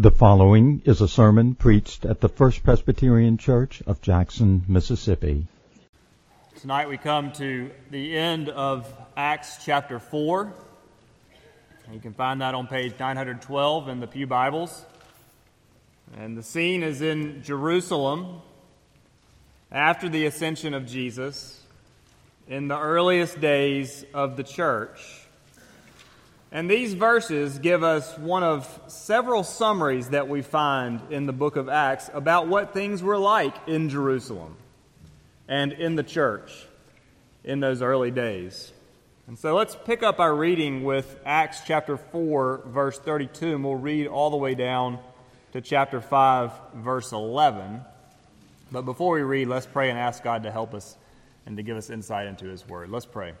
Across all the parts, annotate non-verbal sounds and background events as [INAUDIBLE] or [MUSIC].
The following is a sermon preached at the First Presbyterian Church of Jackson, Mississippi. Tonight we come to the end of Acts chapter 4. You can find that on page 912 in the Pew Bibles. And the scene is in Jerusalem after the ascension of Jesus in the earliest days of the church. And these verses give us one of several summaries that we find in the book of Acts about what things were like in Jerusalem and in the church in those early days. And so let's pick up our reading with Acts chapter 4, verse 32, and we'll read all the way down to chapter 5, verse 11. But before we read, let's pray and ask God to help us and to give us insight into His Word. Let's pray.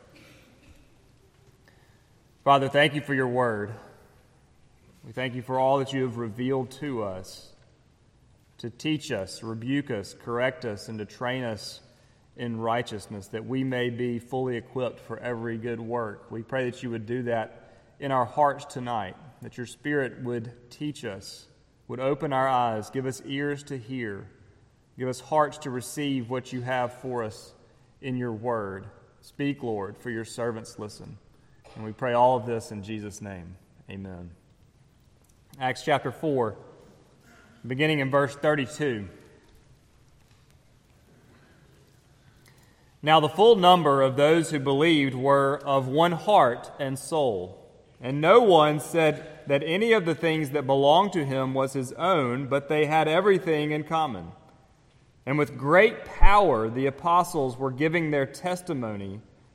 Father, thank you for your word. We thank you for all that you have revealed to us to teach us, rebuke us, correct us, and to train us in righteousness, that we may be fully equipped for every good work. We pray that you would do that in our hearts tonight, that your Spirit would teach us, would open our eyes, give us ears to hear, give us hearts to receive what you have for us in your word. Speak, Lord, for your servants listen. And we pray all of this in Jesus' name. Amen. Acts chapter 4, beginning in verse 32. Now, the full number of those who believed were of one heart and soul. And no one said that any of the things that belonged to him was his own, but they had everything in common. And with great power, the apostles were giving their testimony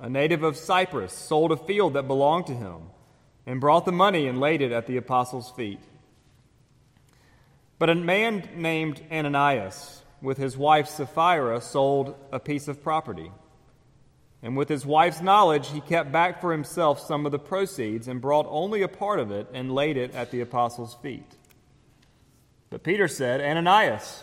a native of Cyprus, sold a field that belonged to him and brought the money and laid it at the apostles' feet. But a man named Ananias, with his wife Sapphira, sold a piece of property. And with his wife's knowledge, he kept back for himself some of the proceeds and brought only a part of it and laid it at the apostles' feet. But Peter said, Ananias,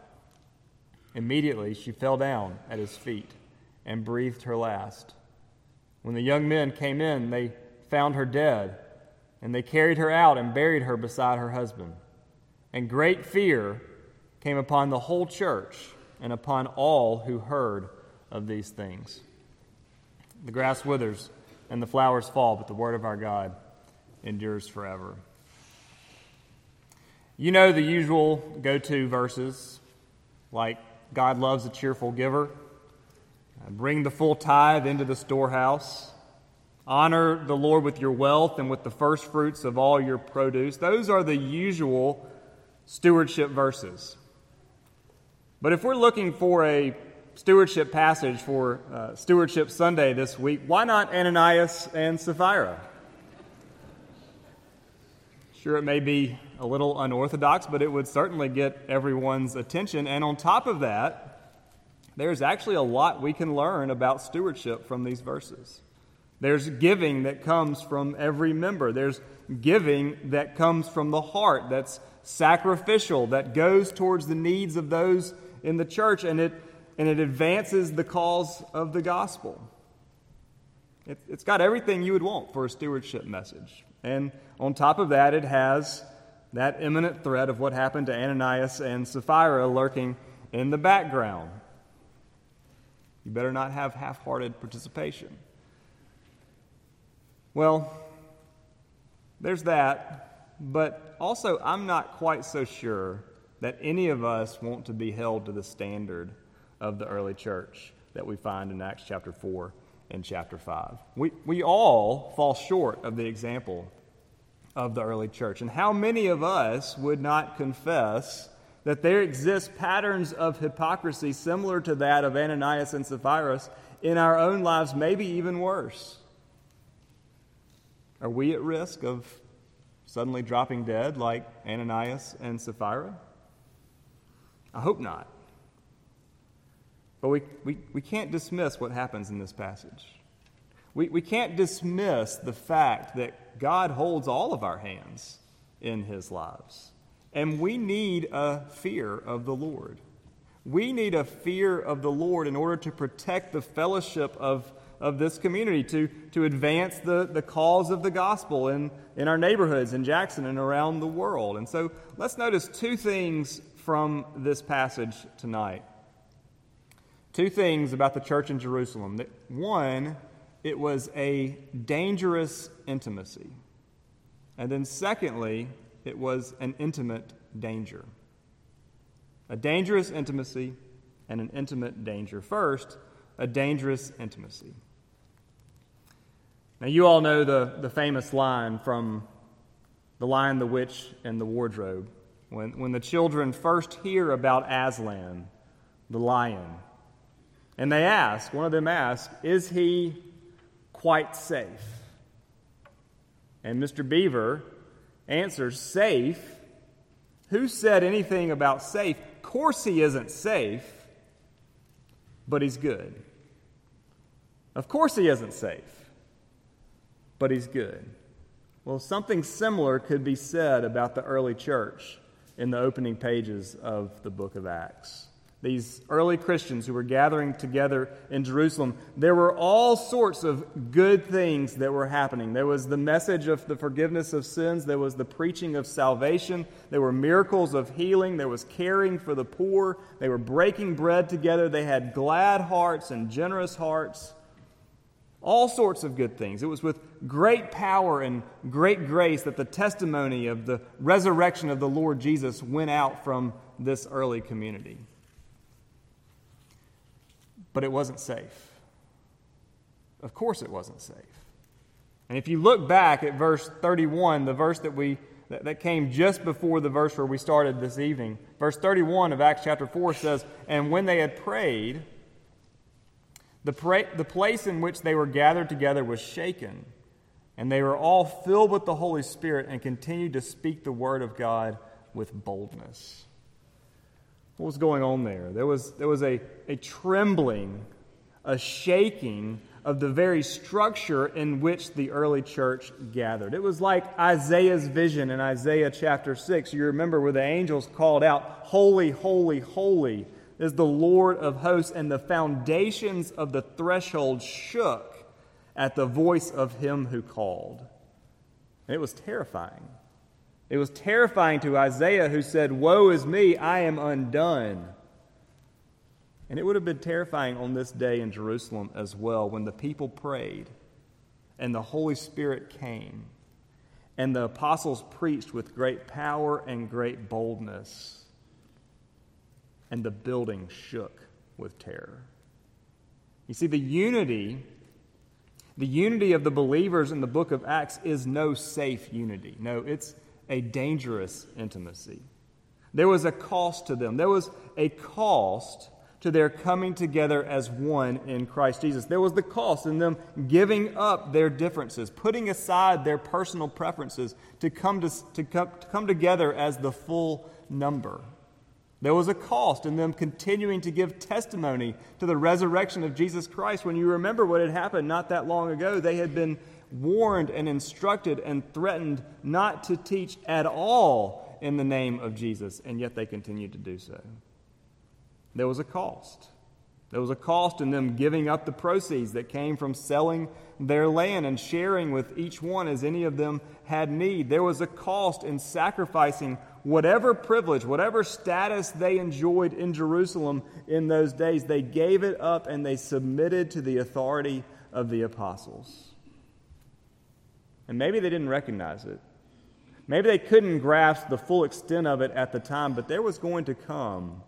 Immediately she fell down at his feet and breathed her last. When the young men came in, they found her dead, and they carried her out and buried her beside her husband. And great fear came upon the whole church and upon all who heard of these things. The grass withers and the flowers fall, but the word of our God endures forever. You know the usual go to verses like God loves a cheerful giver. Uh, bring the full tithe into the storehouse. Honor the Lord with your wealth and with the first fruits of all your produce. Those are the usual stewardship verses. But if we're looking for a stewardship passage for uh, Stewardship Sunday this week, why not Ananias and Sapphira? Sure, it may be a little unorthodox, but it would certainly get everyone's attention. And on top of that, there's actually a lot we can learn about stewardship from these verses. There's giving that comes from every member. There's giving that comes from the heart that's sacrificial, that goes towards the needs of those in the church, and it, and it advances the cause of the gospel. It, it's got everything you would want for a stewardship message. And on top of that, it has that imminent threat of what happened to Ananias and Sapphira lurking in the background. You better not have half hearted participation. Well, there's that, but also I'm not quite so sure that any of us want to be held to the standard of the early church that we find in Acts chapter 4 and chapter 5. We, we all fall short of the example of the early church. And how many of us would not confess that there exist patterns of hypocrisy similar to that of Ananias and Sapphira in our own lives, maybe even worse? Are we at risk of suddenly dropping dead like Ananias and Sapphira? I hope not. But we, we, we can't dismiss what happens in this passage. We, we can't dismiss the fact that God holds all of our hands in his lives. And we need a fear of the Lord. We need a fear of the Lord in order to protect the fellowship of, of this community, to, to advance the, the cause of the gospel in, in our neighborhoods in Jackson and around the world. And so let's notice two things from this passage tonight. Two things about the church in Jerusalem. That one, it was a dangerous intimacy. And then, secondly, it was an intimate danger. A dangerous intimacy and an intimate danger. First, a dangerous intimacy. Now, you all know the, the famous line from The Lion, the Witch, and the Wardrobe. When, when the children first hear about Aslan, the lion, and they ask, one of them asks, Is he quite safe? And Mr. Beaver answers, Safe? Who said anything about safe? Of course, he isn't safe, but he's good. Of course, he isn't safe, but he's good. Well, something similar could be said about the early church in the opening pages of the book of Acts these early Christians who were gathering together in Jerusalem, there were all sorts of good things that were happening. There was the message of the forgiveness of sins, there was the preaching of salvation, there were miracles of healing, there was caring for the poor, they were breaking bread together, they had glad hearts and generous hearts. All sorts of good things. It was with great power and great grace that the testimony of the resurrection of the Lord Jesus went out from this early community but it wasn't safe. Of course, it wasn't safe. And if you look back at verse 31, the verse that we that, that came just before the verse where we started this evening, verse 31 of Acts chapter 4 says, And when they had prayed, the, pra- the place in which they were gathered together was shaken, and they were all filled with the Holy Spirit and continued to speak the word of God with boldness. What was going on there? There was, there was a, a trembling, a shaking of the very structure in which the early church gathered. It was like Isaiah's vision in Isaiah chapter 6. You remember where the angels called out, Holy, holy, holy is the Lord of hosts, and the foundations of the threshold shook at the voice of him who called. And it was terrifying. It was terrifying to Isaiah, who said, Woe is me, I am undone. And it would have been terrifying on this day in Jerusalem as well when the people prayed and the Holy Spirit came and the apostles preached with great power and great boldness, and the building shook with terror. You see, the unity, the unity of the believers in the book of Acts is no safe unity. No, it's a dangerous intimacy. There was a cost to them. There was a cost to their coming together as one in Christ Jesus. There was the cost in them giving up their differences, putting aside their personal preferences to come, to, to come, to come together as the full number. There was a cost in them continuing to give testimony to the resurrection of Jesus Christ. When you remember what had happened not that long ago, they had been warned and instructed and threatened not to teach at all in the name of Jesus, and yet they continued to do so. There was a cost. There was a cost in them giving up the proceeds that came from selling their land and sharing with each one as any of them had need. There was a cost in sacrificing whatever privilege, whatever status they enjoyed in Jerusalem in those days. They gave it up and they submitted to the authority of the apostles. And maybe they didn't recognize it. Maybe they couldn't grasp the full extent of it at the time, but there was going to come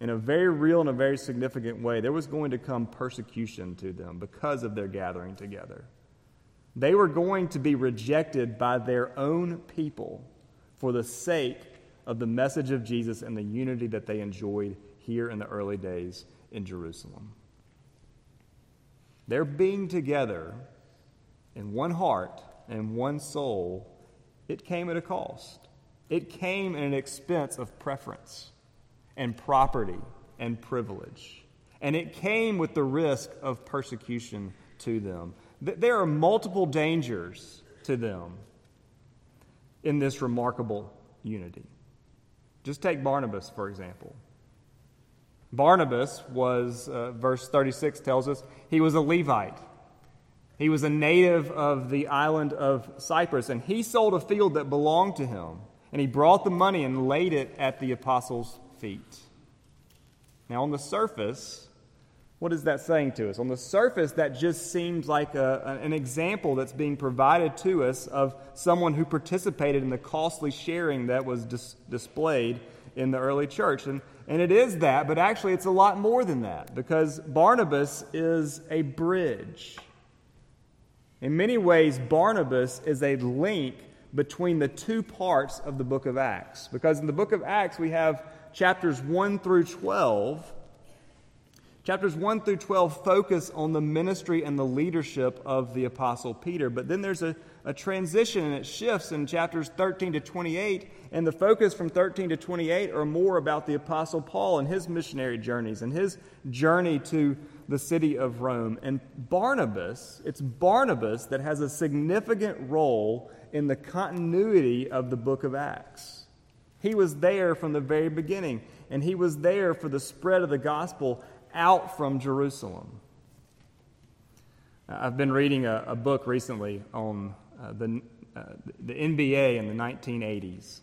in a very real and a very significant way, there was going to come persecution to them because of their gathering together. They were going to be rejected by their own people for the sake of the message of Jesus and the unity that they enjoyed here in the early days in Jerusalem. Their being together in one heart and one soul, it came at a cost. It came at an expense of preference and property and privilege. And it came with the risk of persecution to them. There are multiple dangers to them in this remarkable unity. Just take Barnabas, for example. Barnabas was, uh, verse 36 tells us, he was a Levite. He was a native of the island of Cyprus, and he sold a field that belonged to him. And he brought the money and laid it at the apostles' feet. Now, on the surface, what is that saying to us? On the surface, that just seems like a, an example that's being provided to us of someone who participated in the costly sharing that was dis- displayed in the early church. And, and it is that, but actually, it's a lot more than that because Barnabas is a bridge. In many ways, Barnabas is a link between the two parts of the book of Acts. Because in the book of Acts, we have chapters 1 through 12. Chapters 1 through 12 focus on the ministry and the leadership of the Apostle Peter. But then there's a, a transition and it shifts in chapters 13 to 28. And the focus from 13 to 28 are more about the Apostle Paul and his missionary journeys and his journey to the city of Rome. And Barnabas, it's Barnabas that has a significant role in the continuity of the book of Acts. He was there from the very beginning, and he was there for the spread of the gospel out from Jerusalem. I've been reading a, a book recently on uh, the, uh, the NBA in the 1980s,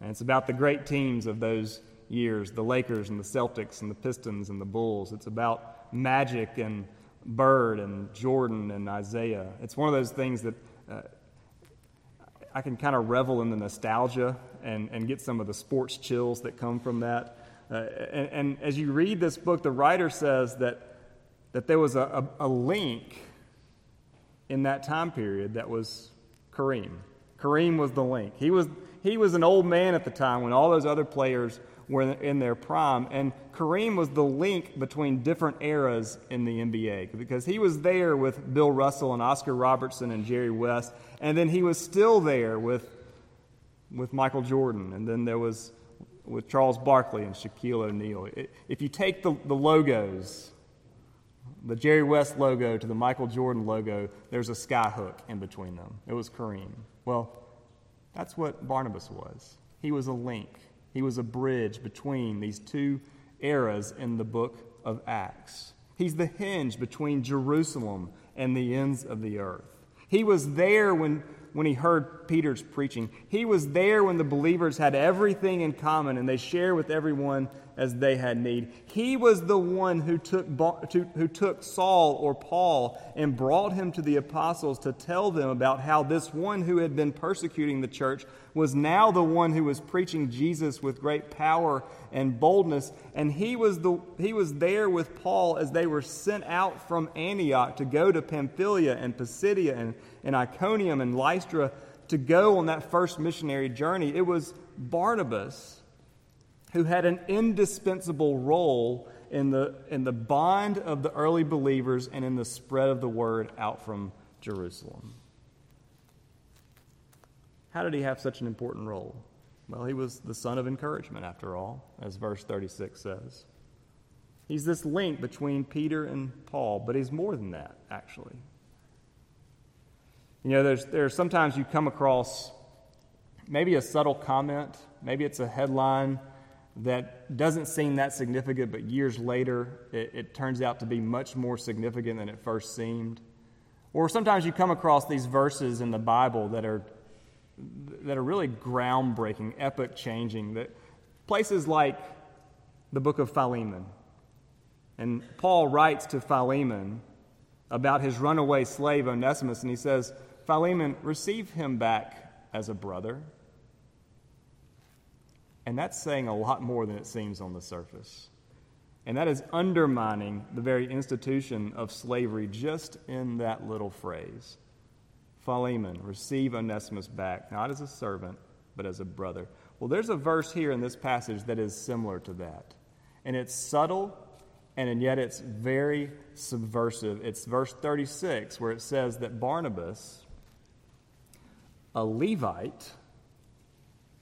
and it's about the great teams of those years the Lakers and the Celtics and the Pistons and the Bulls. It's about Magic and Bird and Jordan and Isaiah. It's one of those things that uh, I can kind of revel in the nostalgia and, and get some of the sports chills that come from that. Uh, and, and, as you read this book, the writer says that, that there was a, a, a link in that time period that was Kareem. Kareem was the link. He was, he was an old man at the time when all those other players were in their prime. And Kareem was the link between different eras in the NBA because he was there with Bill Russell and Oscar Robertson and Jerry West. And then he was still there with, with Michael Jordan. And then there was with Charles Barkley and Shaquille O'Neal. If you take the, the logos, the Jerry West logo to the Michael Jordan logo, there's a skyhook in between them. It was Kareem. Well, that's what Barnabas was. He was a link. He was a bridge between these two eras in the book of Acts. He's the hinge between Jerusalem and the ends of the earth. He was there when when he heard Peter's preaching. He was there when the believers had everything in common and they shared with everyone as they had need. He was the one who took, who took Saul or Paul and brought him to the apostles to tell them about how this one who had been persecuting the church was now the one who was preaching Jesus with great power and boldness. And he was, the, he was there with Paul as they were sent out from Antioch to go to Pamphylia and Pisidia and, and Iconium and Lystra to go on that first missionary journey. It was Barnabas who had an indispensable role in the, in the bond of the early believers and in the spread of the word out from Jerusalem. How did he have such an important role? Well, he was the son of encouragement, after all, as verse 36 says. He's this link between Peter and Paul, but he's more than that, actually. You know, there's, there's sometimes you come across maybe a subtle comment Maybe it's a headline that doesn't seem that significant, but years later it, it, turns out to be much more significant than it first seemed. Or sometimes you come across these verses in the Bible that are, that are really groundbreaking, epoch changing. That places like the book of Philemon. And Paul writes to Philemon about his runaway slave Onesimus, and he says, Philemon, receive him back as a brother. And that's saying a lot more than it seems on the surface. And that is undermining the very institution of slavery just in that little phrase. Philemon, receive Onesimus back, not as a servant, but as a brother. Well, there's a verse here in this passage that is similar to that. And it's subtle, and yet it's very subversive. It's verse 36, where it says that Barnabas, a Levite,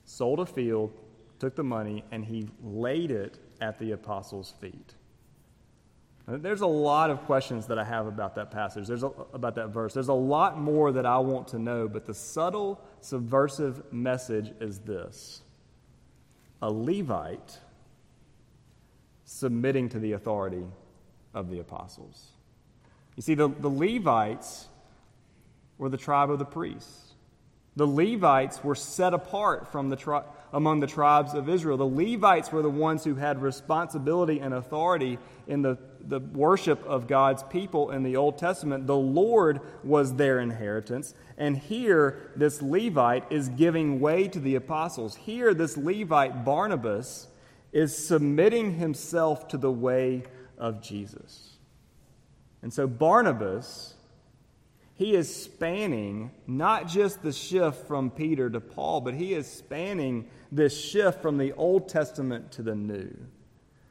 sold a field, took the money, and he laid it at the apostles' feet. There's a lot of questions that I have about that passage. There's a, about that verse. There's a lot more that I want to know, but the subtle, subversive message is this a Levite submitting to the authority of the apostles. You see, the, the Levites were the tribe of the priests. The Levites were set apart from the tri- among the tribes of Israel. The Levites were the ones who had responsibility and authority in the, the worship of God's people in the Old Testament. The Lord was their inheritance. And here, this Levite is giving way to the apostles. Here, this Levite, Barnabas, is submitting himself to the way of Jesus. And so, Barnabas he is spanning not just the shift from Peter to Paul, but he is spanning this shift from the Old Testament to the New.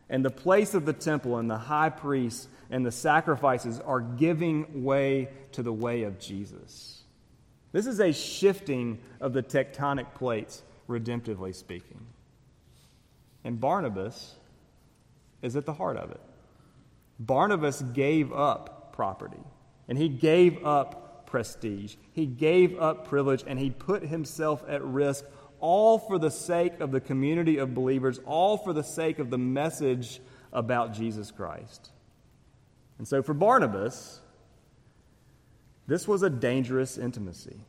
And the place of the temple and the high priest and the sacrifices are giving way to the way of Jesus. This is a shifting of the tectonic plates, redemptively speaking. And Barnabas is at the heart of it. Barnabas gave up property. And he gave up prestige, he gave up privilege, and he put himself at risk, all for the sake of the community of believers, all for the sake of the message about Jesus Christ. And so for Barnabas, this was a dangerous intimacy.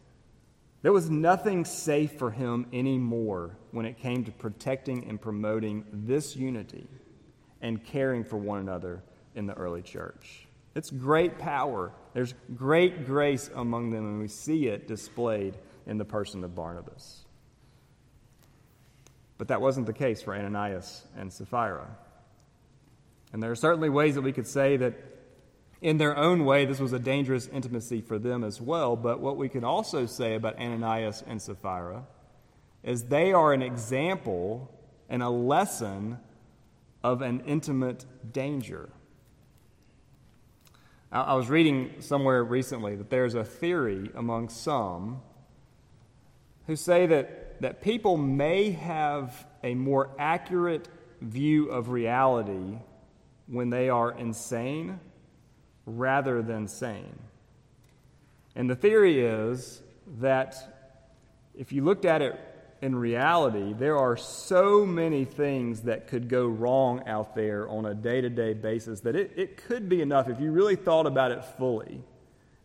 There was nothing safe for him anymore when it came to protecting and promoting this unity and caring for one another in the early church. It's great power. There's great grace among them, and we see it displayed in the person of Barnabas. But that wasn't the case for Ananias and Sapphira. And there are certainly ways that we could say that in their own way, this was a dangerous intimacy for them as well. But what we can also say about Ananias and Sapphira is they are an example and a lesson of an intimate danger. I was reading somewhere recently that there's a theory among some who say that, people may have a more accurate view of reality when they are insane rather than sane. And the theory is that if you looked at it in reality, there are so many things that could go wrong out there on a day to day basis that it, it could be enough if you really thought about it fully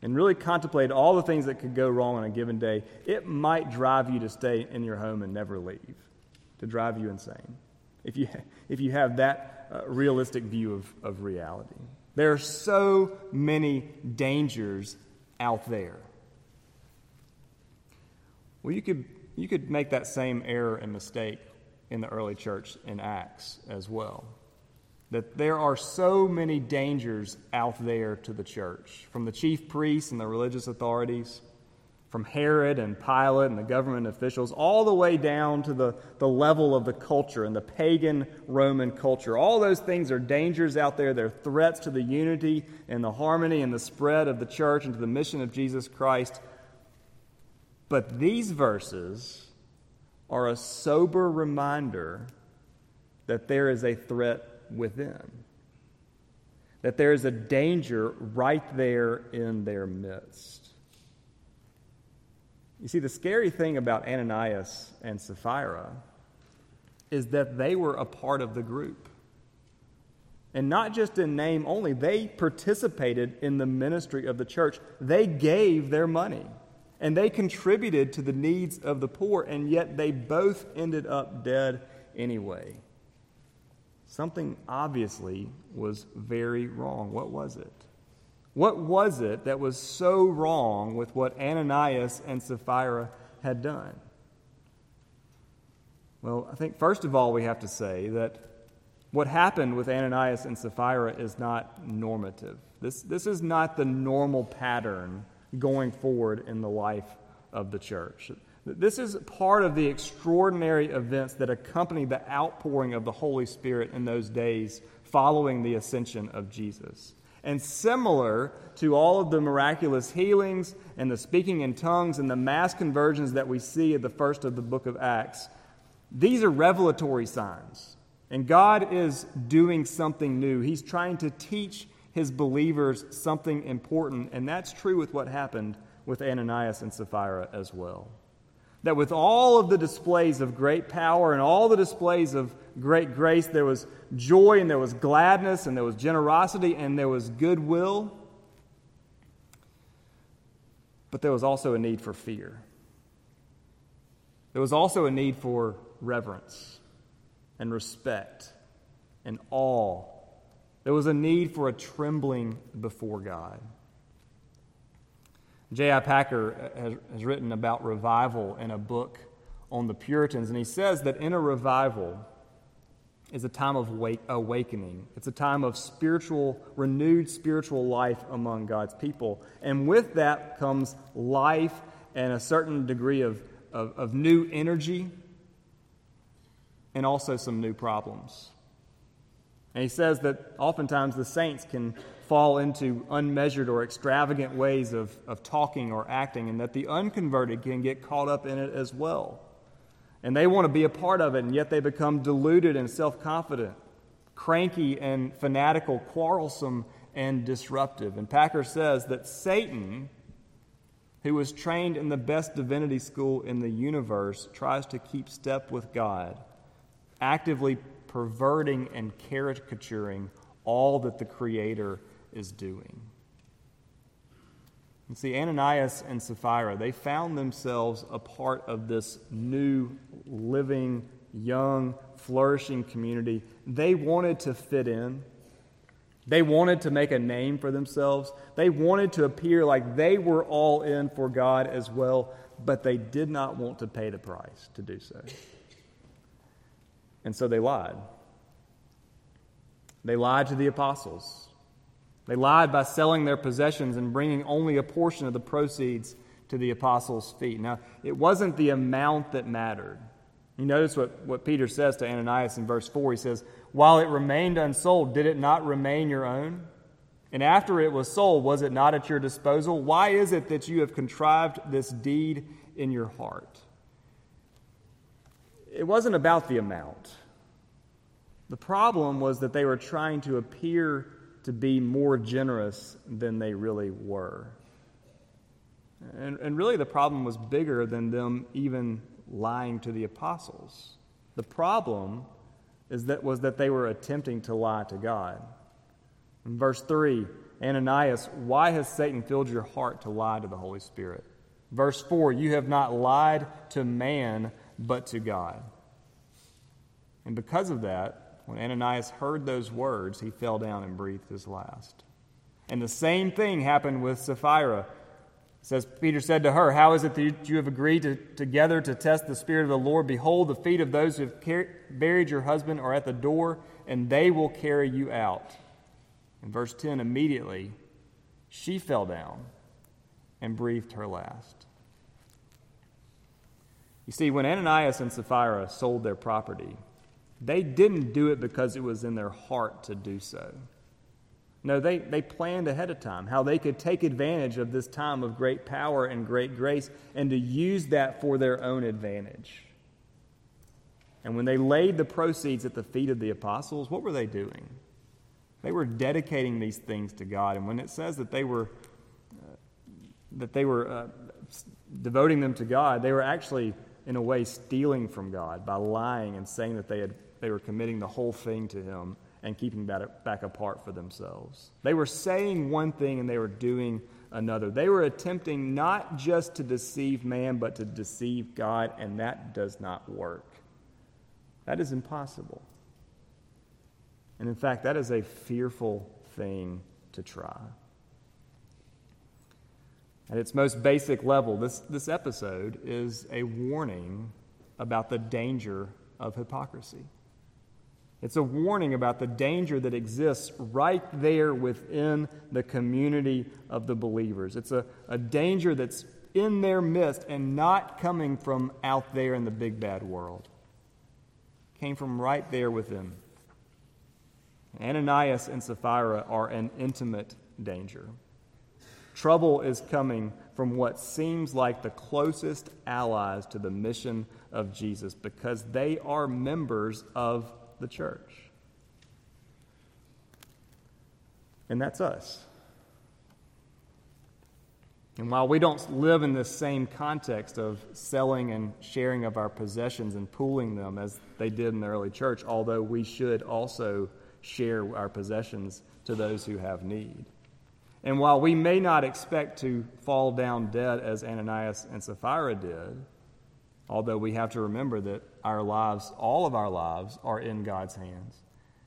and really contemplate all the things that could go wrong on a given day. It might drive you to stay in your home and never leave, to drive you insane, if you, [LAUGHS] if you have that uh, realistic view of, of reality. There are so many dangers out there. Well, you could you could make that same error and mistake in the early church in Acts as well. That there are so many dangers out there to the church, from the chief priests and the religious authorities, from Herod and Pilate and the government officials, all the way down to the, the level of the culture and the pagan Roman culture. All those things are dangers out there. They're threats to the unity and the harmony and the spread of the church and to the mission of Jesus Christ but these verses are a sober reminder that there is a threat within, that there is a danger right there in their midst. You see, the scary thing about Ananias and Sapphira is that they were a part of the group. And not just in name only, they participated in the ministry of the church. They gave their money and they contributed to the needs of the poor, and yet they both ended up dead anyway. Something obviously was very wrong. What was it? What was it that was so wrong with what Ananias and Sapphira had done? Well, I think first of all, we have to say that what happened with Ananias and Sapphira is not normative. This, this is not the normal pattern going forward in the life of the church. This is part of the extraordinary events that accompany the outpouring of the Holy Spirit in those days following the ascension of Jesus. And similar to all of the miraculous healings and the speaking in tongues and the mass conversions that we see at the first of the book of Acts, these are revelatory signs. And God is doing something new. He's trying to teach his believers something important, and that's true with what happened with Ananias and Sapphira as well. That with all of the displays of great power and all the displays of great grace, there was joy and there was gladness and there was generosity and there was goodwill. But there was also a need for fear. There was also a need for reverence and respect and awe there was a need for a trembling before God. J.I. Packer has, has written about revival in a book on the Puritans, and he says that in a revival is a time of wake, awakening. It's a time of spiritual, renewed spiritual life among God's people. And with that comes life and a certain degree of, of, of new energy and also some new problems. And he says that oftentimes the saints can fall into unmeasured or extravagant ways of, of talking or acting, and that the unconverted can get caught up in it as well. And they want to be a part of it, and yet they become deluded and self confident, cranky and fanatical, quarrelsome and disruptive. And Packer says that Satan, who was trained in the best divinity school in the universe, tries to keep step with God, actively perverting and caricaturing all that the Creator is doing. And see, Ananias and Sapphira, they found themselves a part of this new, living, young, flourishing community. They wanted to fit in. They wanted to make a name for themselves. They wanted to appear like they were all in for God as well, but they did not want to pay the price to do so. And so they lied. They lied to the apostles. They lied by selling their possessions and bringing only a portion of the proceeds to the apostles' feet. Now, it wasn't the amount that mattered. You notice what, what Peter says to Ananias in verse 4. He says, While it remained unsold, did it not remain your own? And after it was sold, was it not at your disposal? Why is it that you have contrived this deed in your heart? It wasn't about the amount. The problem was that they were trying to appear to be more generous than they really were. And, and really, the problem was bigger than them even lying to the apostles. The problem is that, was that they were attempting to lie to God. In verse 3, Ananias, why has Satan filled your heart to lie to the Holy Spirit? Verse 4, you have not lied to man, but to God. And because of that, when Ananias heard those words, he fell down and breathed his last. And the same thing happened with Sapphira. Says Peter said to her, How is it that you have agreed to, together to test the Spirit of the Lord? Behold, the feet of those who have car- buried your husband are at the door, and they will carry you out. In verse 10, immediately she fell down and breathed her last. You see, when Ananias and Sapphira sold their property, they didn't do it because it was in their heart to do so. No, they, they planned ahead of time how they could take advantage of this time of great power and great grace and to use that for their own advantage. And when they laid the proceeds at the feet of the apostles, what were they doing? They were dedicating these things to God. And when it says that they were, uh, that they were uh, devoting them to God, they were actually in a way, stealing from God by lying and saying that they, had, they were committing the whole thing to Him and keeping that back apart for themselves. They were saying one thing and they were doing another. They were attempting not just to deceive man, but to deceive God, and that does not work. That is impossible. And in fact, that is a fearful thing to try. At its most basic level, this, this episode is a warning about the danger of hypocrisy. It's a warning about the danger that exists right there within the community of the believers. It's a, a danger that's in their midst and not coming from out there in the big bad world. Came from right there within. Ananias and Sapphira are an intimate danger. Trouble is coming from what seems like the closest allies to the mission of Jesus because they are members of the church. And that's us. And while we don't live in this same context of selling and sharing of our possessions and pooling them as they did in the early church, although we should also share our possessions to those who have need. And while we may not expect to fall down dead as Ananias and Sapphira did, Although we have to remember that our lives, all of our lives, are in God's hands,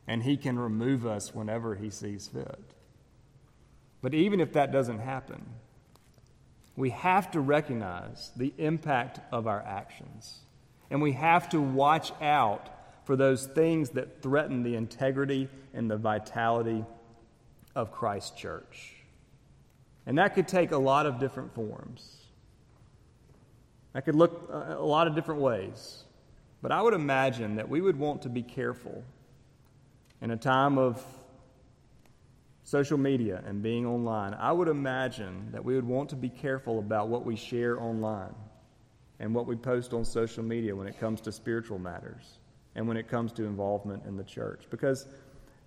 and He can remove us whenever He sees fit. But even if that doesn't happen, we have to recognize the impact of our actions. And we have to watch out for those things that threaten the integrity and the vitality of Christ's church. And that could take a lot of different forms. That could look uh, a lot of different ways. But I would imagine that we would want to be careful in a time of social media and being online. I would imagine that we would want to be careful about what we share online and what we post on social media when it comes to spiritual matters and when it comes to involvement in the church. Because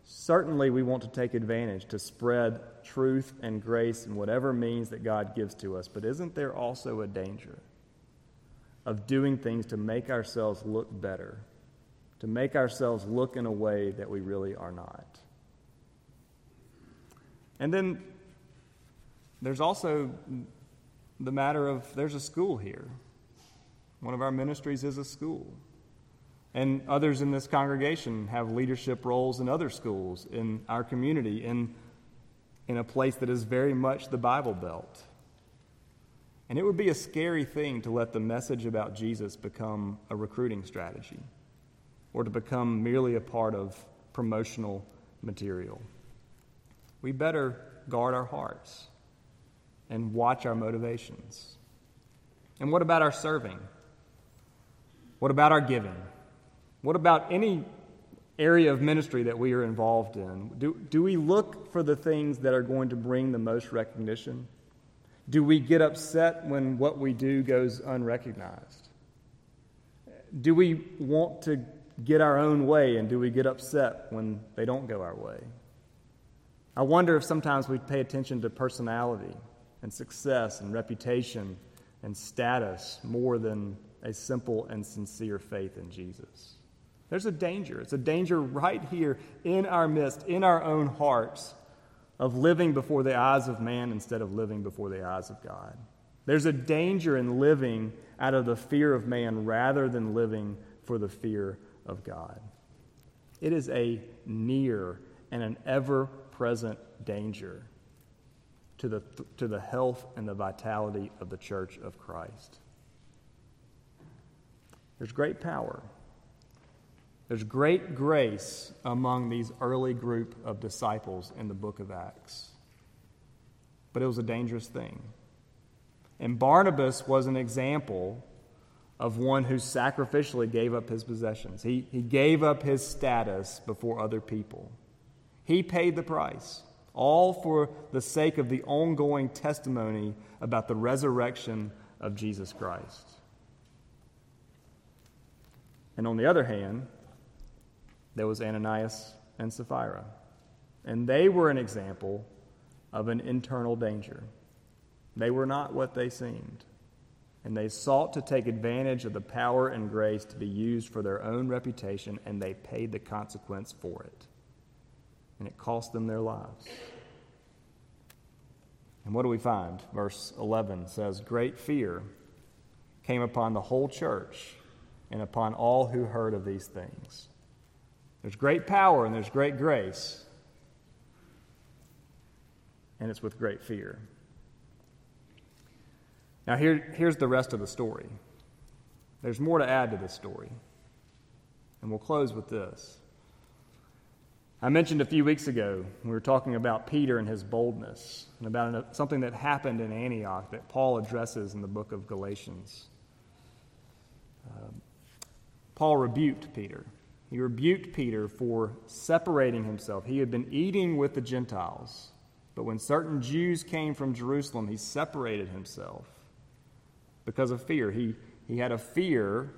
certainly we want to take advantage to spread truth and grace in whatever means that God gives to us. But isn't there also a danger? Of doing things to make ourselves look better, to make ourselves look in a way that we really are not. And then there's also the matter of there's a school here. One of our ministries is a school. And others in this congregation have leadership roles in other schools in our community, in, in a place that is very much the Bible Belt. And it would be a scary thing to let the message about Jesus become a recruiting strategy or to become merely a part of promotional material. We better guard our hearts and watch our motivations. And what about our serving? What about our giving? What about any area of ministry that we are involved in? Do, do we look for the things that are going to bring the most recognition? Do we get upset when what we do goes unrecognized? Do we want to get our own way and do we get upset when they don't go our way? I wonder if sometimes we pay attention to personality and success and reputation and status more than a simple and sincere faith in Jesus. There's a danger. It's a danger right here in our midst, in our own hearts, of living before the eyes of man instead of living before the eyes of God. There's a danger in living out of the fear of man rather than living for the fear of God. It is a near and an ever present danger to the, to the health and the vitality of the church of Christ. There's great power there's great grace among these early group of disciples in the book of Acts. But it was a dangerous thing. And Barnabas was an example of one who sacrificially gave up his possessions. He, he gave up his status before other people. He paid the price, all for the sake of the ongoing testimony about the resurrection of Jesus Christ. And on the other hand, there was Ananias and Sapphira. And they were an example of an internal danger. They were not what they seemed. and they sought to take advantage of the power and grace to be used for their own reputation, and they paid the consequence for it. And it cost them their lives. And what do we find? Verse 11 says, Great fear came upon the whole church and upon all who heard of these things. There's great power and there's great grace, and it's with great fear. Now, here, here's the rest of the story. There's more to add to this story. And we'll close with this. I mentioned a few weeks ago, we were talking about Peter and his boldness, and about something that happened in Antioch that Paul addresses in the book of Galatians. Um, Paul rebuked Peter. He rebuked Peter for separating himself. He had been eating with the Gentiles, but when certain Jews came from Jerusalem, he separated himself because of fear. He, he had a fear,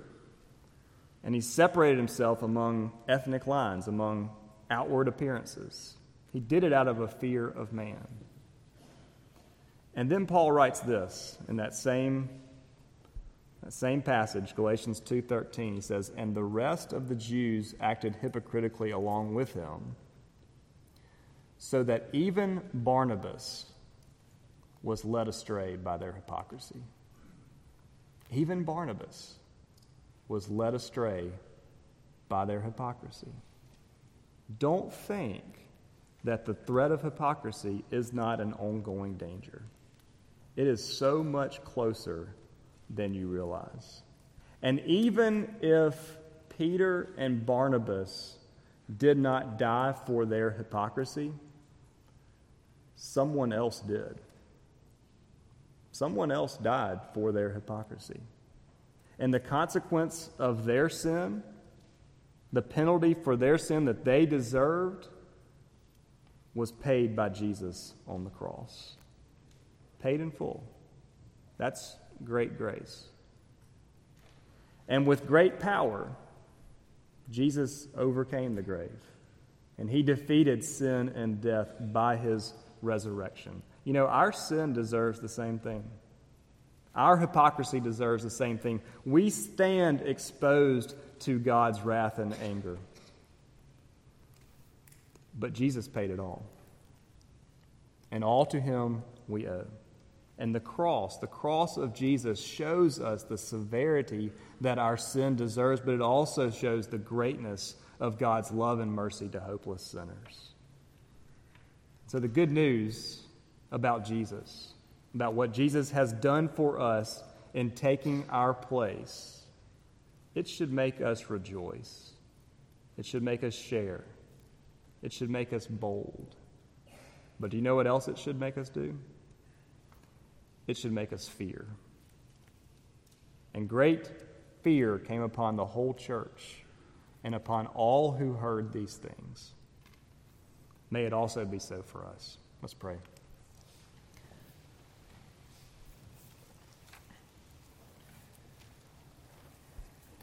and he separated himself among ethnic lines, among outward appearances. He did it out of a fear of man. And then Paul writes this in that same, that same passage, Galatians 2.13. He says, And the rest of the Jews acted hypocritically along with him, so that even Barnabas was led astray by their hypocrisy. Even Barnabas was led astray by their hypocrisy. Don't think that the threat of hypocrisy is not an ongoing danger. It is so much closer than you realize. And even if Peter and Barnabas did not die for their hypocrisy, someone else did. Someone else died for their hypocrisy. And the consequence of their sin, the penalty for their sin that they deserved, was paid by Jesus on the cross. Paid in full. That's great grace. And with great power, Jesus overcame the grave. And he defeated sin and death by his resurrection. You know, our sin deserves the same thing. Our hypocrisy deserves the same thing. We stand exposed to God's wrath and anger. But Jesus paid it all. And all to him we owe. And the cross, the cross of Jesus, shows us the severity that our sin deserves, but it also shows the greatness of God's love and mercy to hopeless sinners. So, the good news about Jesus, about what Jesus has done for us in taking our place, it should make us rejoice. It should make us share. It should make us bold. But do you know what else it should make us do? It should make us fear. And great fear came upon the whole church and upon all who heard these things. May it also be so for us. Let's pray.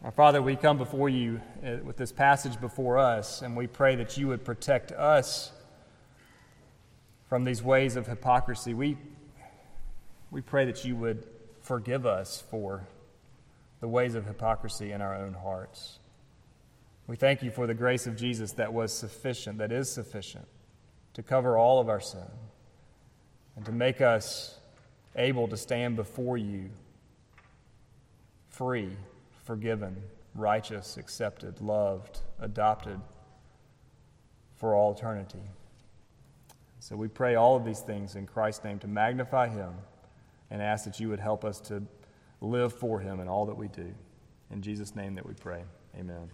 Our Father, we come before you uh, with this passage before us, and we pray that you would protect us from these ways of hypocrisy. We, we pray that you would forgive us for the ways of hypocrisy in our own hearts. We thank you for the grace of Jesus that was sufficient, that is sufficient to cover all of our sin and to make us able to stand before you free, forgiven, righteous, accepted, loved, adopted for all eternity. So we pray all of these things in Christ's name to magnify Him and ask that you would help us to live for Him in all that we do. In Jesus' name that we pray. Amen.